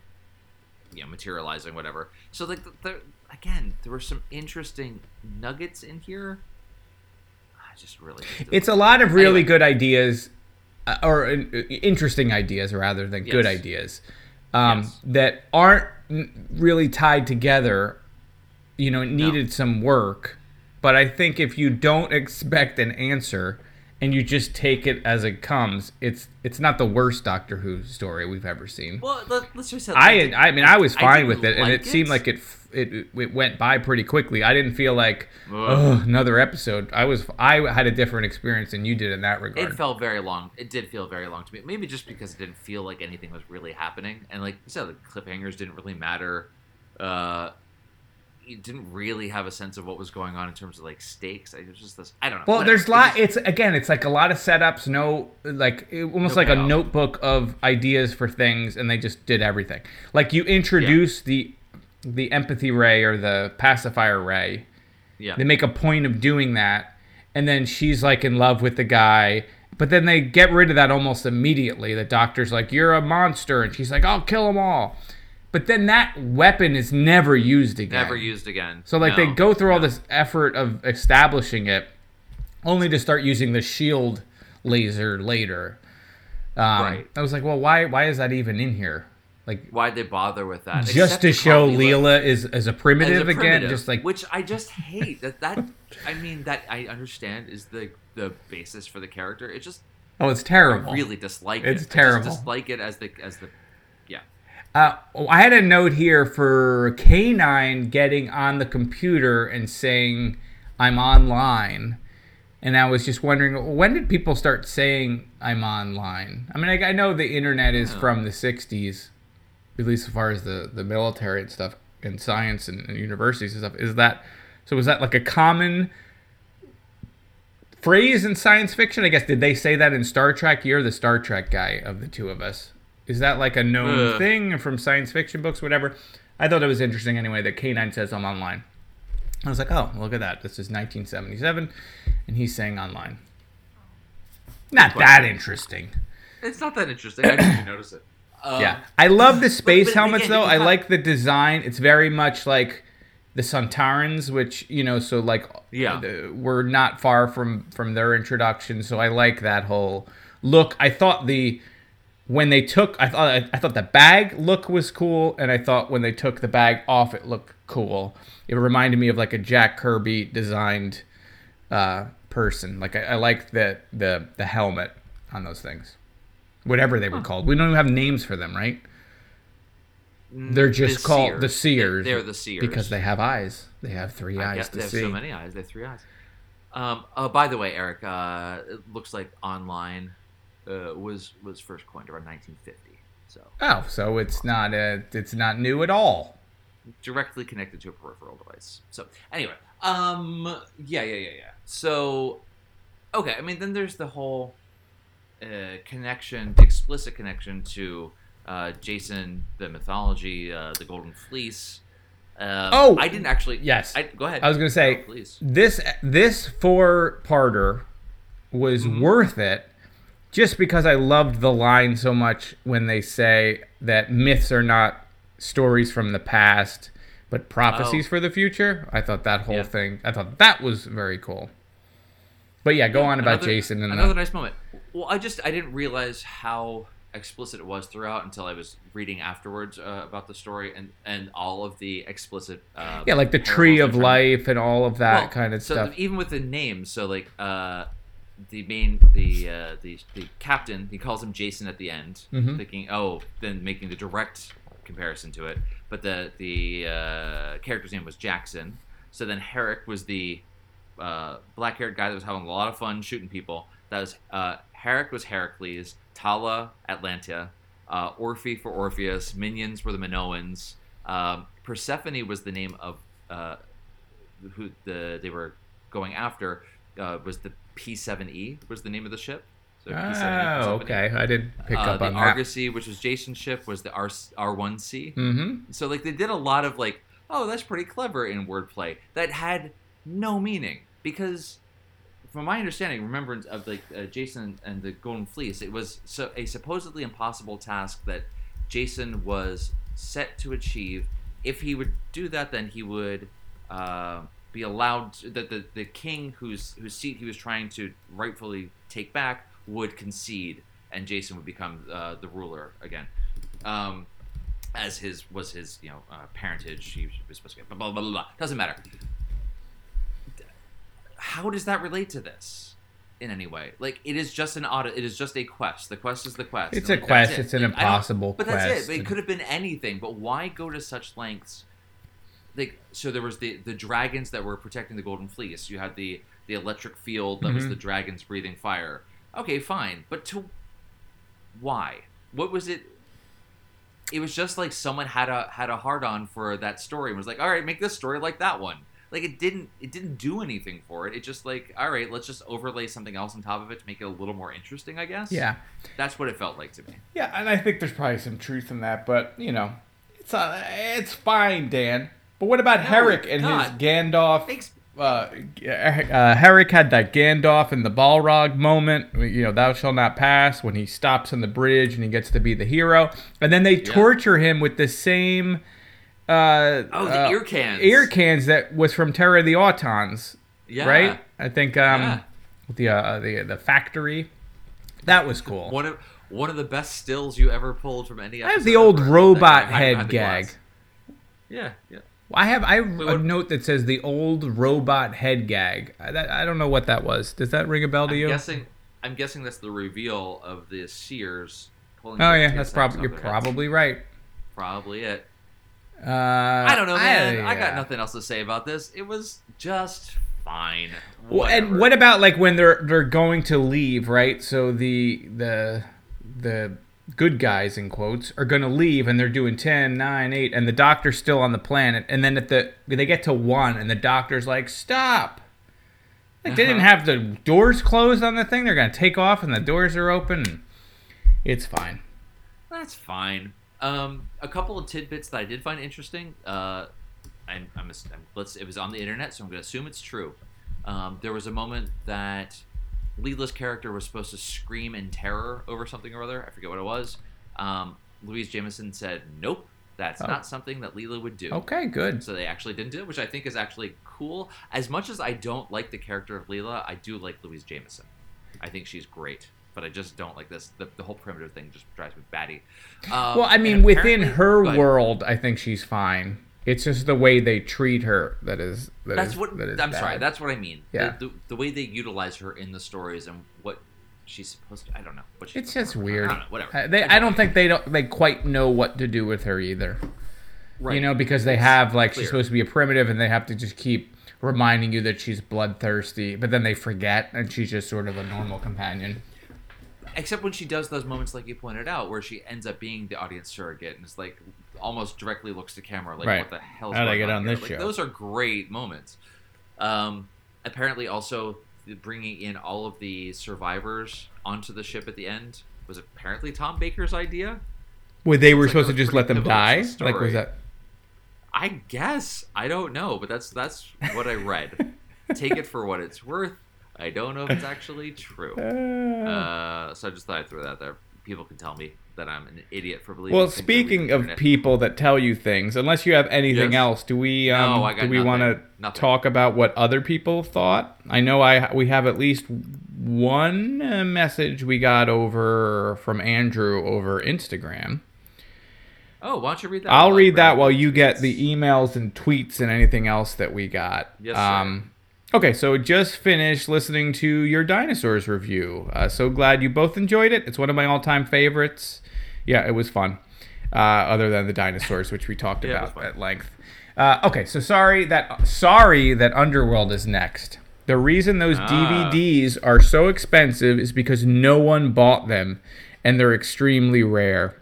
you know, materializing, whatever. So like, the, the, again, there were some interesting nuggets in here. I just really,
It's a lot of really
Anyway.
good ideas, uh, or uh, interesting ideas rather than good ideas, um,
Yes.
that aren't really tied together. You know, it needed some work, but I think if you don't expect an answer and you just take it as it comes, it's it's not the worst Doctor Who story we've ever seen.
Well, let, us just say
I I mean I was fine with
didn't
it, and
like
it seemed like it, it it went by pretty quickly. I didn't feel like
Ugh.
oh another episode. I was I had a different experience than you did in that regard.
It felt very long. It did feel very long to me. Maybe just because it didn't feel like anything was really happening, and like you said, the cliffhangers didn't really matter. Uh, you didn't really have a sense of what was going on in terms of like stakes. It was just this. I don't know.
Well,
Whatever.
there's
It
lot.
just-
It's again, it's like a lot of setups. No, like it- almost
No
like a notebook of ideas for things, and they just did everything. Like you introduce the the empathy ray or the pacifier ray.
yeah.
They make a point of doing that, and then she's like in love with the guy. But then they get rid of that almost immediately. The doctor's like, "You're a monster," and she's like, "I'll kill them all." But then that weapon is never used again.
Never used again.
So like they go through all this effort of establishing it, only to start using the shield laser later. Um,
Right.
I was like, well, why? Why is that even in here? Like
Why'd they bother with that?
just
Except
to show
Leela
is as a primitive,
as a
again,
primitive,
just like
which I just hate. That that I mean that I understand is the the basis for the character. It just
oh, it's terrible.
I really dislike
It's
it. I
terrible.
just dislike it as the as the.
Uh, I had a note here for K9 getting on the computer and saying, I'm online. And I was just wondering, when did people start saying, I'm online? I mean, I, I know the internet is from the 60s, at least as far as the, the military and stuff, and science and, and universities and stuff. Is that, so was that like a common phrase in science fiction? I guess, did they say that in Star Trek? You're the Star Trek guy of the two of us. Is that like a known
Ugh.
thing from science fiction books, whatever? I thought it was interesting anyway that K9 says I'm online. I was like, oh, look at that. This is 1977, and he's saying online. Not that interesting.
It's not that interesting. I didn't notice it. Um,
yeah, I love the space
but
helmets
again,
though. I
have-
like the design. It's very much like the Sontarans, which you know, so like
Yeah.
the- we're not far from from their introduction. So I like that whole look. I thought the when they took, I thought I, thought the bag look was cool, and I thought when they took the bag off, it looked cool. It reminded me of like a Jack Kirby designed uh, person. Like I, I like the the the helmet on those things, whatever they were called. We don't even have names for them, right? They're just
the
called the
seers.
seers.
They're the seers.
because they have eyes. They have three
I
eyes
they have
see.
so many eyes. They have three eyes. Um, oh, by the way, Eric, uh, it looks like online uh, was was first coined around 1950. So
Oh, so it's not uh it's not new at all.
directly connected to a peripheral device. So anyway, um, yeah, yeah, yeah, yeah. So okay, I mean, then there's the whole uh, connection, the explicit connection to uh, Jason, the mythology, uh, the Golden Fleece. Um,
Oh,
I didn't actually.
yes.
I, go ahead.
I was gonna say
No, please.
this this four parter was
Mm-hmm.
worth it just because I loved the line so much when they say that myths are not stories from the past but prophecies
Oh.
for the future. I thought that whole
Yeah.
thing I thought that was very cool. But yeah, go on about
Another-
Jason and
another
the,
nice moment. Well, I just I didn't realize how explicit it was throughout until I was reading afterwards uh, about the story and and all of the explicit. Uh,
yeah, like the tree of life and all of that
Well,
kind of
so
stuff.
even with the names, so like uh, the main the uh, the the captain, he calls him Jason at the end,
Mhm.
thinking oh, then making the direct comparison to it. But the the uh, character's name was Jackson. So then Herrick was the uh, black haired guy that was having a lot of fun shooting people. That was uh, Herrick was Heracles, Tala Atalanta, uh, Orfe for Orpheus, Minyans were the Minoans. Um, Persephone was the name of uh, who the they were going after. Uh, was the P7E was the name of the ship. So P7E,
Oh,
Persephone.
okay. I did pick
Uh,
up
the
on that.
Argosy, which was Jason's ship, was the R R1C.
Mm-hmm.
So like they did a lot of like, oh, that's pretty clever in wordplay that had no meaning because, from my understanding, remembrance of like uh, Jason and the Golden Fleece, it was so a supposedly impossible task that Jason was set to achieve. If he would do that, then he would uh, be allowed to, that the the king whose whose seat he was trying to rightfully take back would concede, and Jason would become uh, the ruler again. Um, as his was his you know uh, parentage. He was supposed to get blah, blah blah blah blah. Doesn't matter. How does that relate to this in any way? Like it is just an audit. It is just a quest. The quest is the quest.
It's
And,
a
like,
quest.
it.
It's an
Like,
impossible
But that's
quest.
it. It could have been anything. But why go to such lengths? Like so, there was the the dragons that were protecting the golden fleece. You had the the electric field that was
Mhm.
the dragons breathing fire. Okay, fine. But to why? What was it? it was just like someone had a had a hard on for that story and was like, all right, make this story like that one. Like it didn't it didn't do anything for it. It just like, all right, let's just overlay something else on top of it to make it a little more interesting, I guess.
Yeah.
That's what it felt like to me.
Yeah, and I think there's probably some truth in that, but you know, it's uh, it's fine, Dan. But what about Herrick and his Gandalf?
Thanks.
Uh, uh, Herrick had that Gandalf and the Balrog moment. You know, thou shall not pass when he stops on the bridge and he gets to be the hero, and then they torture him with the same. Uh,
Oh, the
uh,
ear cans.
Ear cans that was from Terror of the Autons.
Yeah.
Right. I think um,
Yeah.
the uh, the the factory. That was cool.
One of one of the best stills you ever pulled from any
I have the old robot
That guy behind
head gag.
Yeah, yeah.
I have I have a note that says the old robot head gag. I, that, I don't know what that was. Does that ring a bell to
I'm
you?
guessing I'm guessing that's the reveal of the Seers pulling
oh yeah, that's probably you're
their heads.
probably right.
probably it.
Uh,
I don't know, man. I,
yeah.
got nothing else to say about this. It was just fine.
Well, and what about like when they're they're going to leave, right? So the the the good guys in quotes are going to leave and they're doing 10 9 8 and the doctor's still on the planet and then at the they get to 1 and the doctor's like stop like they
Uh-huh.
didn't have the doors closed on the thing they're going to take off and the doors are open it's fine
That's fine. Um, a couple of tidbits that I did find interesting. Uh, I'm, I'm, I'm- let's. It was on the internet, so I'm going to assume it's true. Um, there was a moment that Leela's character was supposed to scream in terror over something or other. I forget what it was. Um, Louise Jameson said, "Nope, that's
Oh.
not something that Leela would do."
okay good
So they actually didn't do it, which I think is actually cool. As much as I don't like the character of Leela, I do like Louise Jameson. I think she's great, but I just don't like this. The, the whole primitive thing just drives me batty. Um,
well i mean within her
but
world i think she's fine it's just the way they treat her that is that
That's
is-
what
that is
I'm sorry. That's what I mean.
Yeah.
The, the, the way they utilize her in the stories and what she's supposed to. I don't know. What she's
It's just weird.
I don't know. Whatever.
Uh, They,
It's
I don't think they don't they quite know what to do with her either.
Right.
You know, because they have like
clear.
she's supposed to be a primitive, and they have to just keep reminding you that she's bloodthirsty, but then they forget, and she's just sort of a normal companion.
Except when she does those moments, like you pointed out, where she ends up being the audience surrogate and it's like almost directly looks to camera, like
Right.
what the hell?
How did
I
get on
here?
this
Like,
show?
Those are great moments. Um, apparently, also bringing in all of the survivors onto the ship at the end was apparently Tom Baker's idea.
Well, they were
like
supposed to just let them die. Like was that?
I guess I don't know, but that's that's what I read. Take it for what it's worth. I don't know if it's actually true. Uh, so I just thought I'd throw that there. People can tell me that I'm an idiot for believing.
Well,
things I read on
speaking of people that tell you things, unless you have anything
Yes.
else, do we um,
No,
do we want to talk about what other people thought? I know I we have at least one uh, message we got over from Andrew over Instagram.
Oh, why don't you read that?
I'll read that while you get the emails and tweets and anything else that we got.
Yes, sir.
Um, okay, so just finished listening to your dinosaurs review. Uh, so glad you both enjoyed it. It's one of my all-time favorites. Yeah, it was fun. Uh, other than the dinosaurs, which we talked
Yeah,
about at length. Uh, okay, so sorry that sorry that Underworld is next. The reason those
Ah.
DVDs are so expensive is because no one bought them, and they're extremely rare.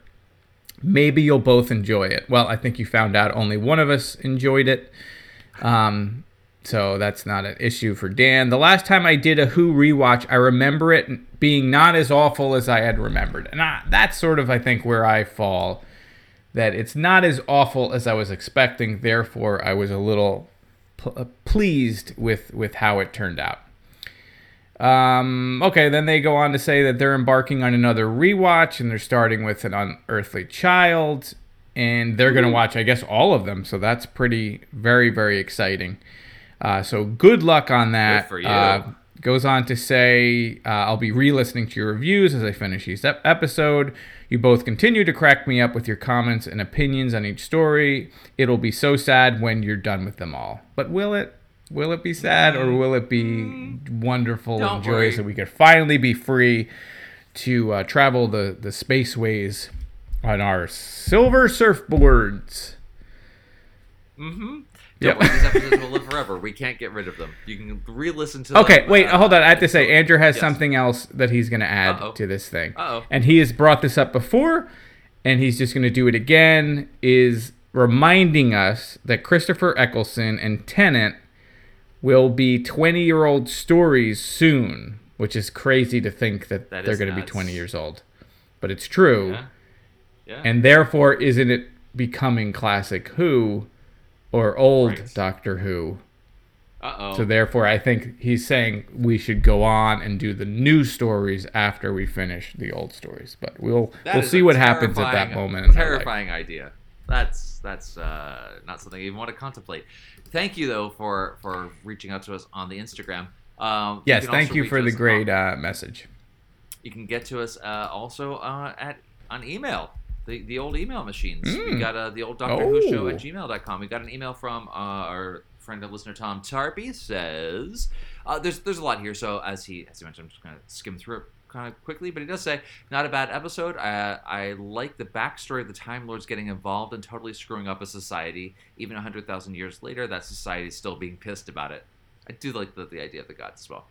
Maybe you'll both enjoy it. Well, I think you found out only one of us enjoyed it. Um, so that's not an issue for Dan. The last time I did a Who rewatch, I remember it being not as awful as I had remembered. And I, that's sort of, I think, where I fall. That it's not as awful as I was expecting. Therefore, I was a little pl- uh, pleased with, with how it turned out. Um, okay, then they go on to say that they're embarking on another rewatch and they're starting with an unearthly child and they're going to watch, I guess, all of them. So that's pretty, very, very exciting. Uh, so good luck on that.
Good for you.
Uh, goes on to say, uh, I'll be re listening to your reviews as I finish each ep- episode. You both continue to crack me up with your comments and opinions on each story. It'll be so sad when you're done with them all. But will it? Will it be sad or will it be wonderful
Don't
and joyous
worry.
that we could finally be free to uh, travel the, the spaceways on our silver surfboards?
Don't
Yep.
these episodes will live forever. We can't get rid of them. You can re-listen to.
Okay,
them,
wait,
uh,
hold on. I have to say, Andrew has
yes.
something else that he's going to add
Uh-oh.
to this thing.
Uh-oh.
And he has brought this up before, and he's just going to do it again, is reminding us that Christopher Eccleston and Tennant will be 20 year old stories soon, which is crazy to think that,
That
they're going to be 20 years old. But it's true.
Yeah. Yeah.
And therefore, isn't it becoming classic Who or old. Doctor Who?
uh oh.
So therefore, I think he's saying we should go on and do the new stories after we finish the old stories. But we'll we'll see what happens at that moment. In their life.
terrifying idea. That's that's uh, not something I even want to contemplate. Thank you though for for reaching out to us on the Instagram. Um,
Yes,
can
thank you for the great
on-
uh, message.
you can get to us uh, also uh, at on email. The, the old email machines. We
Mm.
got uh, the old Doctor Who show
Oh.
at gmail.com. We got an email from uh, our friend and listener Tom Tarpey says uh, there's there's a lot here. So as he as he mentioned, I'm just gonna skim through it kind of quickly. But he does say not a bad episode. I I like the backstory of the Time Lords getting involved and totally screwing up a society. Even hundred thousand years later, that society is still being pissed about it. I do like the, the idea of the gods as well.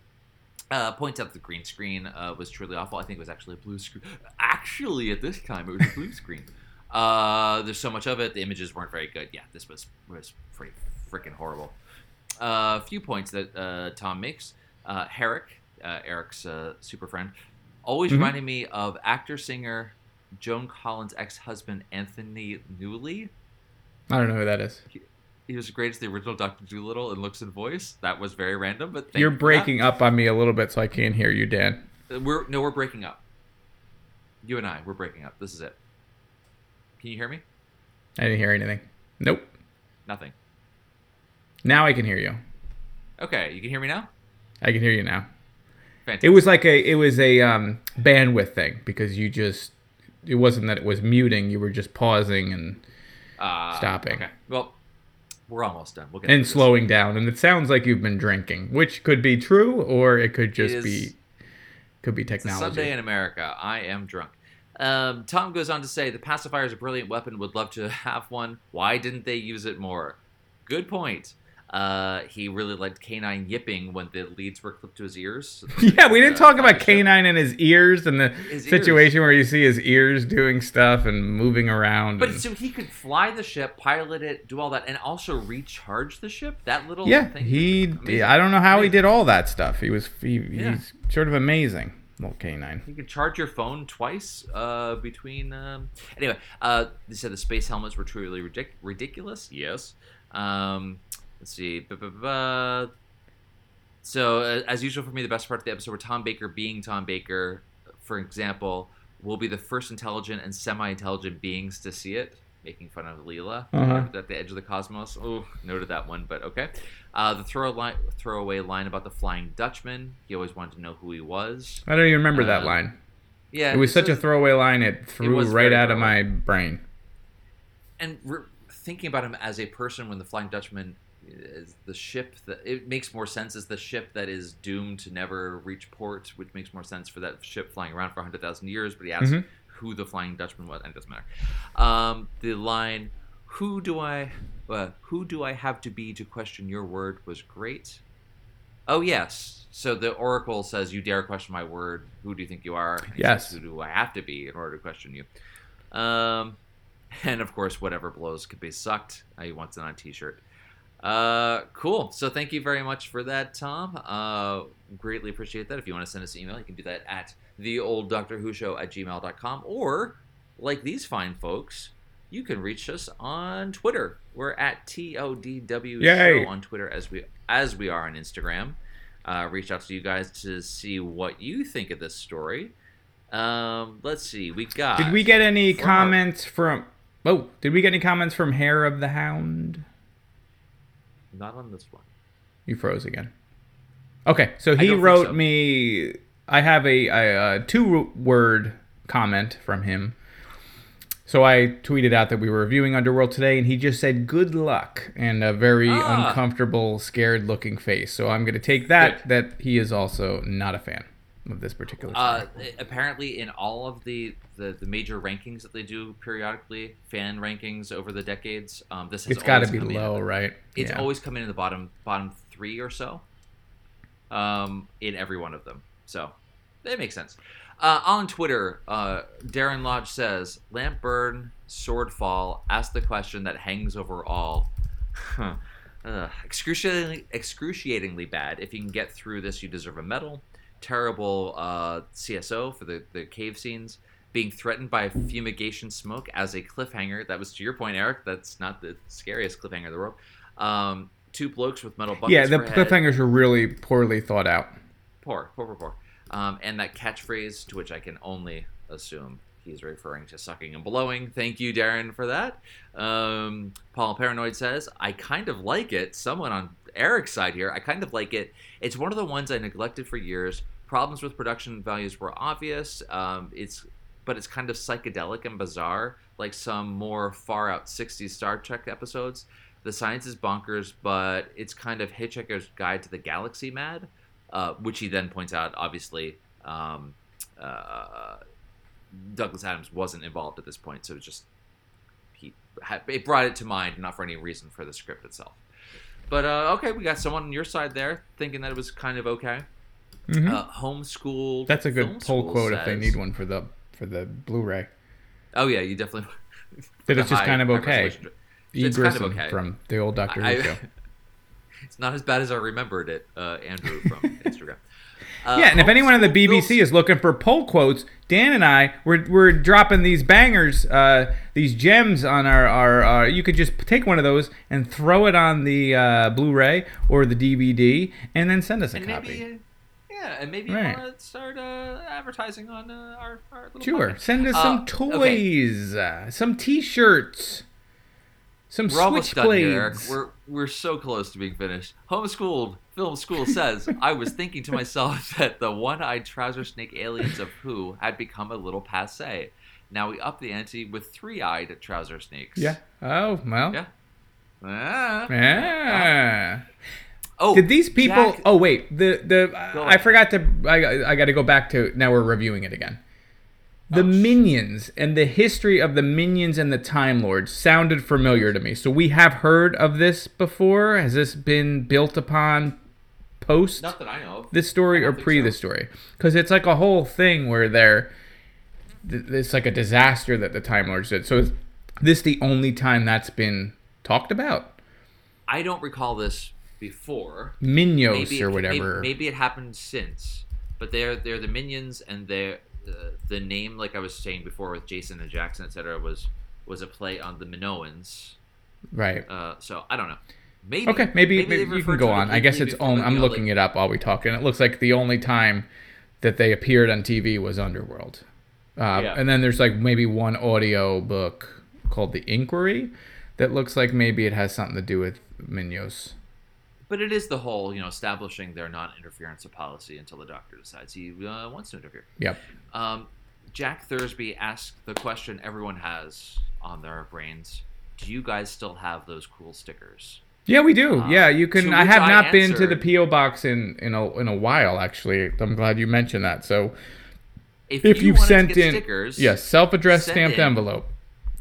Uh, points out the green screen uh, was truly awful. I think it was actually a blue screen. Actually, at this time, it was a blue screen. Uh, there's so much of it. The images weren't very good. Yeah, this was was pretty freaking horrible. Uh, a few points that uh, Tom makes. Uh, Herrick, uh, Eric's uh, super friend, always
Mhm.
reminded me of actor singer Joan Collins' ex-husband Anthony Newley.
I don't know who that is.
He was great as the original Doctor Dolittle in looks and voice. That was very random, but thank
You're
you for that.
breaking up on me a little bit, so I can't hear you, Dan.
Uh, We're no, we're breaking up. You and I, we're breaking up. This is it. Can you hear me?
I didn't hear anything. Nope.
Nothing.
Now I can hear you.
Okay, you can hear me now.
I can hear you now.
Fantastic.
It was like a it was a um, bandwidth thing because you just it wasn't that it was muting. You were just pausing and
uh,
stopping.
Okay. Well, we're almost done. We'll get
and
through this.
slowing down. And it sounds like you've been drinking, which could be true or it could just
is-
be could be technology.
Sunday in America. I am drunk. Um, Tom goes on to say the pacifier is a brilliant weapon. Would love to have one. Why didn't they use it more? Good point. Uh, he really liked K9 yipping when the leads were clipped to his ears.
yeah, we didn't
Uh,
talk about. K9 and his ears and the
His
situation where you see his ears doing stuff and moving around.
But
and-
so he could fly the ship, pilot it, do all that, and also recharge the ship. That little
yeah,
thing.
he.
Amazing.
I don't know how he did all that stuff. He was. He,
Yeah.
He's sort of amazing, little K9.
You can charge your phone twice uh, between. Um... Anyway, uh, they said the space helmets were truly ridic- ridiculous. Yes. Um, let's see. Ba-ba-ba. So, uh, as usual for me, the best part of the episode were Tom Baker being Tom Baker, for example, will be the first intelligent and semi-intelligent beings to see it. Making fun of Leela
Uh-huh.
at the edge of the cosmos. Oh, noted that one, but okay. Uh, the throw line, throwaway line about the Flying Dutchman. He always wanted to know who he was.
I don't even remember that
Uh,
line.
Yeah,
It was such a throwaway line. It threw
was
right out of my brain.
and re- thinking about him as a person when the flying dutchman the ship that it makes more sense as the ship that is doomed to never reach port which makes more sense for that ship flying around for 100000 years but he asks
Mhm.
who the flying dutchman was and it doesn't matter um, the line who do i uh, who do i have to be to question your word was great oh yes so the oracle says you dare question my word who do you think you are
Yes.
says, who do i have to be in order to question you um, and of course, whatever blows could be sucked. Uh, he wants it on a t-shirt. Uh, cool. So thank you very much for that, Tom. Uh, greatly appreciate that. If you want to send us an email, you can do that at the old Doctor Who show at gmail.com or like these fine folks, you can reach us on Twitter. We're at TODW
Yay.
show on Twitter as we as we are on Instagram. Uh, reach out to you guys to see what you think of this story. Um, let's see. We got.
Did we get any
from our-
comments from? Oh, did we get any comments from Hair of the Hound?
Not on this one.
You froze again. Okay, so he wrote
so.
me. I have a, a, a two word comment from him. So I tweeted out that we were reviewing Underworld today, and he just said "good luck" and a very
Ah.
uncomfortable, scared-looking face. So I'm going to take that
Good.
that he is also not a fan of this particular.
Uh, apparently, in all of the, the, the major rankings that they do periodically, fan rankings over the decades, um, this has
it's got to be
come in-
low, right?
It's
Yeah.
always come in the bottom bottom three or so. Um, in every one of them, so that makes sense. Uh, on Twitter, uh, Darren Lodge says, "Lamp burn, sword fall. Ask the question that hangs over all." Excruciatingly, excruciatingly bad. If you can get through this, you deserve a medal. Terrible uh, CSO for the, the cave scenes. Being threatened by fumigation smoke as a cliffhanger. That was to your point, Eric. That's not the scariest cliffhanger in the world. Um, two blokes with metal buckets.
Yeah, the
for head.
cliffhangers are really poorly thought out.
Poor, poor, poor, poor. Um, and that catchphrase, to which I can only assume he's referring to sucking and blowing. Thank you, Darren, for that. Um, Paul Paranoid says, I kind of like it. Someone on Eric's side here, I kind of like it. It's one of the ones I neglected for years. Problems with production values were obvious. Um, it's but it's kind of psychedelic and bizarre, like some more far out 60s Star Trek episodes. The science is bonkers, but it's kind of Hitchhiker's Guide to the Galaxy mad, uh, which he then points out, obviously, um, uh, Douglas Adams wasn't involved at this point, so it just he it brought it to mind, not for any reason for the script itself. But uh, okay, we got someone on your side there thinking that it was kind of okay.
Mhm.
Uh, homeschooled.
That's a good poll quote if they need one for the for the Blu-ray.
Oh yeah, you definitely.
That it's just
high-
kind of okay. E.
It's kind of
Grissom
okay.
from the old Doctor Who show.
It's not as bad as I remembered it, uh, Andrew from Instagram. Uh,
yeah, and if anyone in the BBC is looking for poll quotes, Dan and I we're, we're dropping these bangers, uh, these gems on our, our uh, you could just take one of those and throw it on the uh, Blu-ray or the DVD, and then send us a
and
copy.
maybe, yeah, and maybe
Right.
you want to start uh, advertising on uh, our, our little
Sure,
podcast.
send us
Uh,
some
okay.
toys, uh, some T-shirts, some
We're almost done here, Eric. We're we're so close to being finished. Homeschooled film school says I was thinking to myself that the one-eyed trouser snake aliens of Who had become a little passe. Now we up the ante with three-eyed trouser snakes.
Yeah. Oh well.
Yeah. Ah.
Yeah.
Oh,
Did these people?
Jack-
oh wait, the the I forgot to. I I got to go back to. Now we're reviewing it again. The oh, Minyans and the history of the Minyans and the Time Lords sounded familiar to me. So we have heard of this before. Has this been built upon post
Not that I know of.
this story or pre
so.
this story? Because it's like a whole thing where they're. It's like a disaster that the Time Lords did. So is this the only time that's been talked about?
I don't recall this before.
Minos
maybe
or
it- maybe-
whatever.
Maybe, it happened since, but they're they're the Minyans, and they're the name, like I was saying before with Jason and Jackson, etc., was was a play on the Minoans.
Right.
Uh, so I don't know. Maybe
Okay, maybe,
they've
maybe you can go on. I guess it's only. I'm looking
like-
it up while we talk, and it looks like the only time that they appeared on TV was Underworld. Uh,
Yeah.
And then there's like maybe one audio book called The Inquiry that looks like maybe it has something to do with Minos.
But it is the whole, you know, establishing their non-interference of policy until the doctor decides he uh, wants to interfere.
Yep.
Um, Jack Thursby asked the question everyone has on their brains: Do you guys still have those cool stickers?
Yeah, we do.
Uh,
yeah, you can. I have
I
not been to the PO box in in a in a while. Actually, I'm glad you mentioned that. So
If,
if
you
you've sent
to get
in,
stickers,
yes, self-addressed stamped
in-
envelope.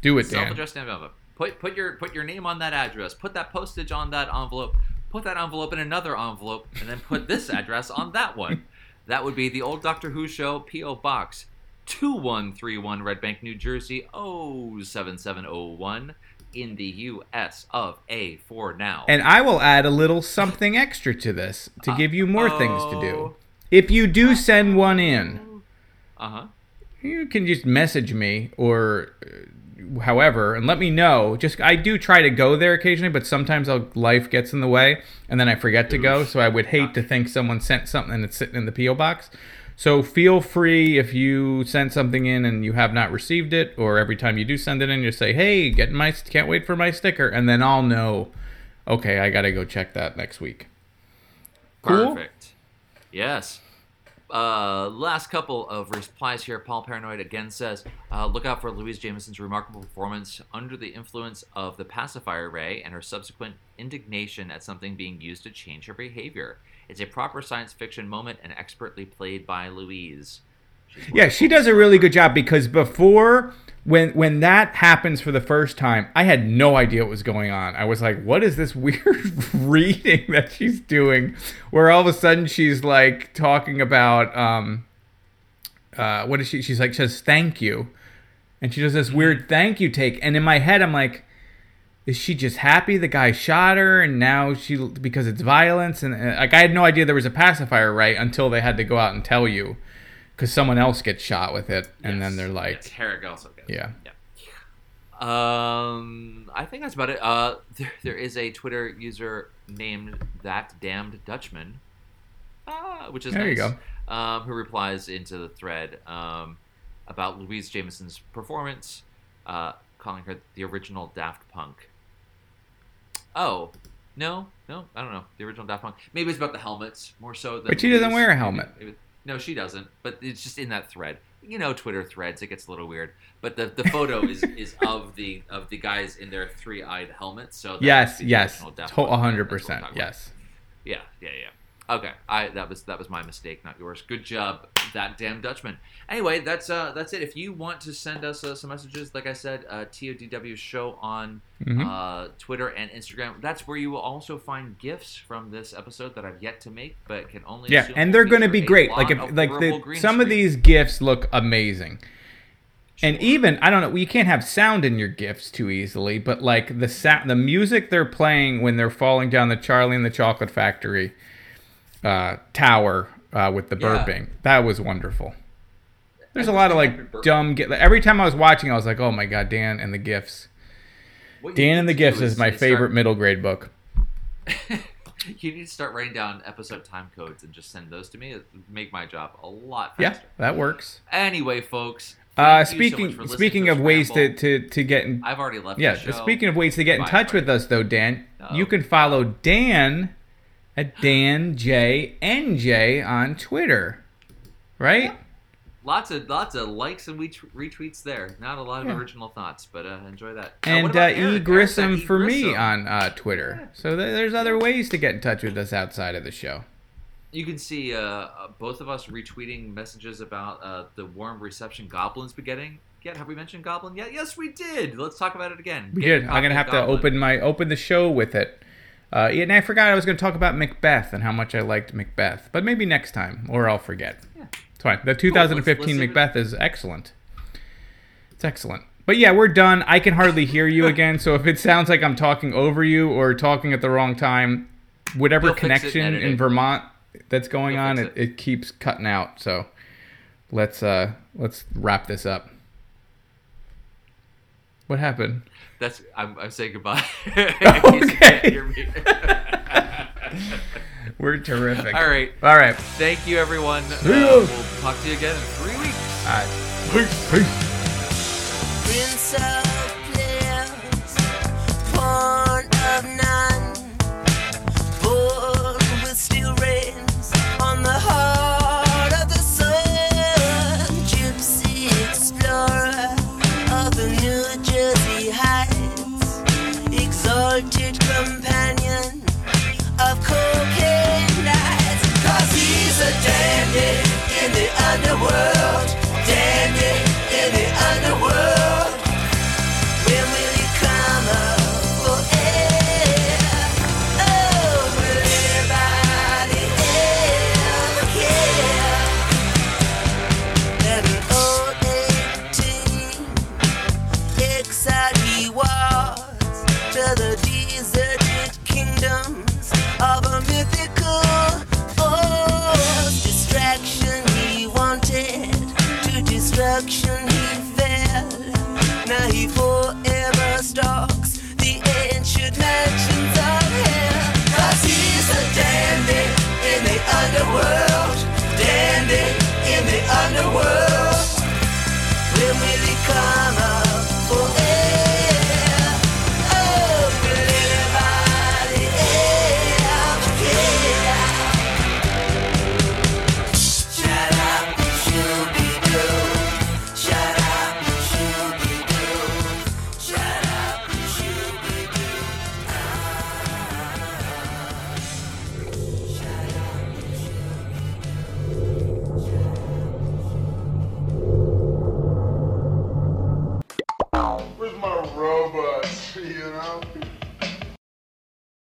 Do it, Dan.
Self-addressed envelope. Put put your put your name on that address. Put that postage on that envelope. Put that envelope in another envelope, and then put this address on that one. That would be the old Doctor Who show, P.O. Box, two one three one, Red Bank, New Jersey, 07701, in the U.S. of A. For now.
And I will add a little something extra to this to give you more things to do. If you do send one in,
uh huh.
you can just message me or uh, however and let me know. Just I do try to go there occasionally, but sometimes I'll, life gets in the way and then I forget to go. So I would hate to think someone sent something and it's sitting in the PO box. So feel free if you send something in and you have not received it, or every time you do send it in, you say, "Hey, getting my can't wait for my sticker," and then I'll know. Okay, I gotta go check that next week. Cool.
Perfect. Yes. Uh, last couple of replies here. Paul Paranoid again says, uh, "Look out for Louise Jameson's remarkable performance under the influence of the pacifier ray and her subsequent indignation at something being used to change her behavior. It's a proper science fiction moment and expertly played by Louise."
Yeah, she does a really good job because before when when that happens for the first time, I had no idea what was going on. I was like, what is this weird reading that she's doing where all of a sudden she's like talking about um uh, what is she? She's like, says thank you, and she does this weird thank you take. And in my head, I'm like, is she just happy the guy shot her, and now she because it's violence, and uh, like I had no idea there was a pacifier right until they had to go out and tell you, because someone else gets shot with it, and then they're like,
yes, gets.
Yeah.
Yeah. Um, I think that's about it. Uh, there, there is a Twitter user named that damned Dutchman, uh, which is
There you
nice, Um, who replies into the thread um, about Louise Jameson's performance, uh, calling her the original Daft Punk. Oh, no, no, I don't know. The original Daft Punk. Maybe it's about the helmets more so. Than
But she doesn't wear a
Maybe-
helmet.
maybe- no, she doesn't. But it's just in that thread. You know, Twitter threads. It gets a little weird. But the, the photo is, is of the of the guys in their three eyed helmets. So
Yes,
must be the
yes,
original Daft
to-
Punk.
a hundred
That's what we're
percent, yes.
Yeah, yeah, yeah. Okay, I that was that was my mistake, not yours. Good job, that damn Dutchman. Anyway, that's uh that's it. If you want to send us uh, some messages, like I said, uh, TODW show on
Mhm.
uh, Twitter and Instagram. That's where you will also find gifts from this episode that I've yet to make, but can only
Yeah, and they're going to be great. Like if like the some of these gifts look amazing. And even I don't know, you can't have sound in your gifts too easily, but like the sound, the music they're playing when they're falling down the Charlie and the Chocolate Factory uh, tower uh, with the
Yeah.
burping, that was wonderful. There's a lot of like dumb. Gi- every time I was watching, I was like, "Oh my god, Dan and the gifts."
What
Dan and the gifts is my
start-
favorite middle grade book.
you need to start writing down episode time codes and just send those to me. It would make my job a lot
Yeah,
faster.
that works.
Anyway, folks.
Uh,
you so
speaking speaking of ways to, to, to get in
I've already left.
Yeah,
the show.
speaking of ways to get in touch with us, though, Dan,
Uh-oh.
you can follow Dan at DanJNJ on Twitter, right?
Lots of lots of likes and retweets there. Not a lot of
Yeah.
original thoughts, but uh, enjoy that. Uh,
And uh,
about
E
Eric? Eric's at
Grissom
E.
for me on uh, Twitter. So th- there's other ways to get in touch with us outside of the show.
You can see uh, uh, both of us retweeting messages about uh, the warm reception goblins be getting. Yet, have we mentioned goblin yet? Yes, we did. Let's talk about it again.
We
Get
did. I'm gonna have to open my open the show with it. Uh, and I forgot I was gonna talk about Macbeth and how much I liked Macbeth, but maybe next time, or I'll forget. It's fine. The 2015
let's see
Macbeth is excellent. It's excellent. But yeah, we're done. I can hardly hear you again, so if it sounds like I'm talking over you or talking at the wrong time, whatever
fix it and
connection
edit
in
it.
Vermont that's going
They'll
on,
fix
it, it keeps cutting out. So let's uh let's wrap this up. What happened?
That's I'm, I'm saying goodbye. In case you
Okay.
can't hear me.
We're terrific.
All right.
All right.
Thank you, everyone. Uh,
See ya.
we'll talk to you again in three weeks.
All right. Peace. Peace.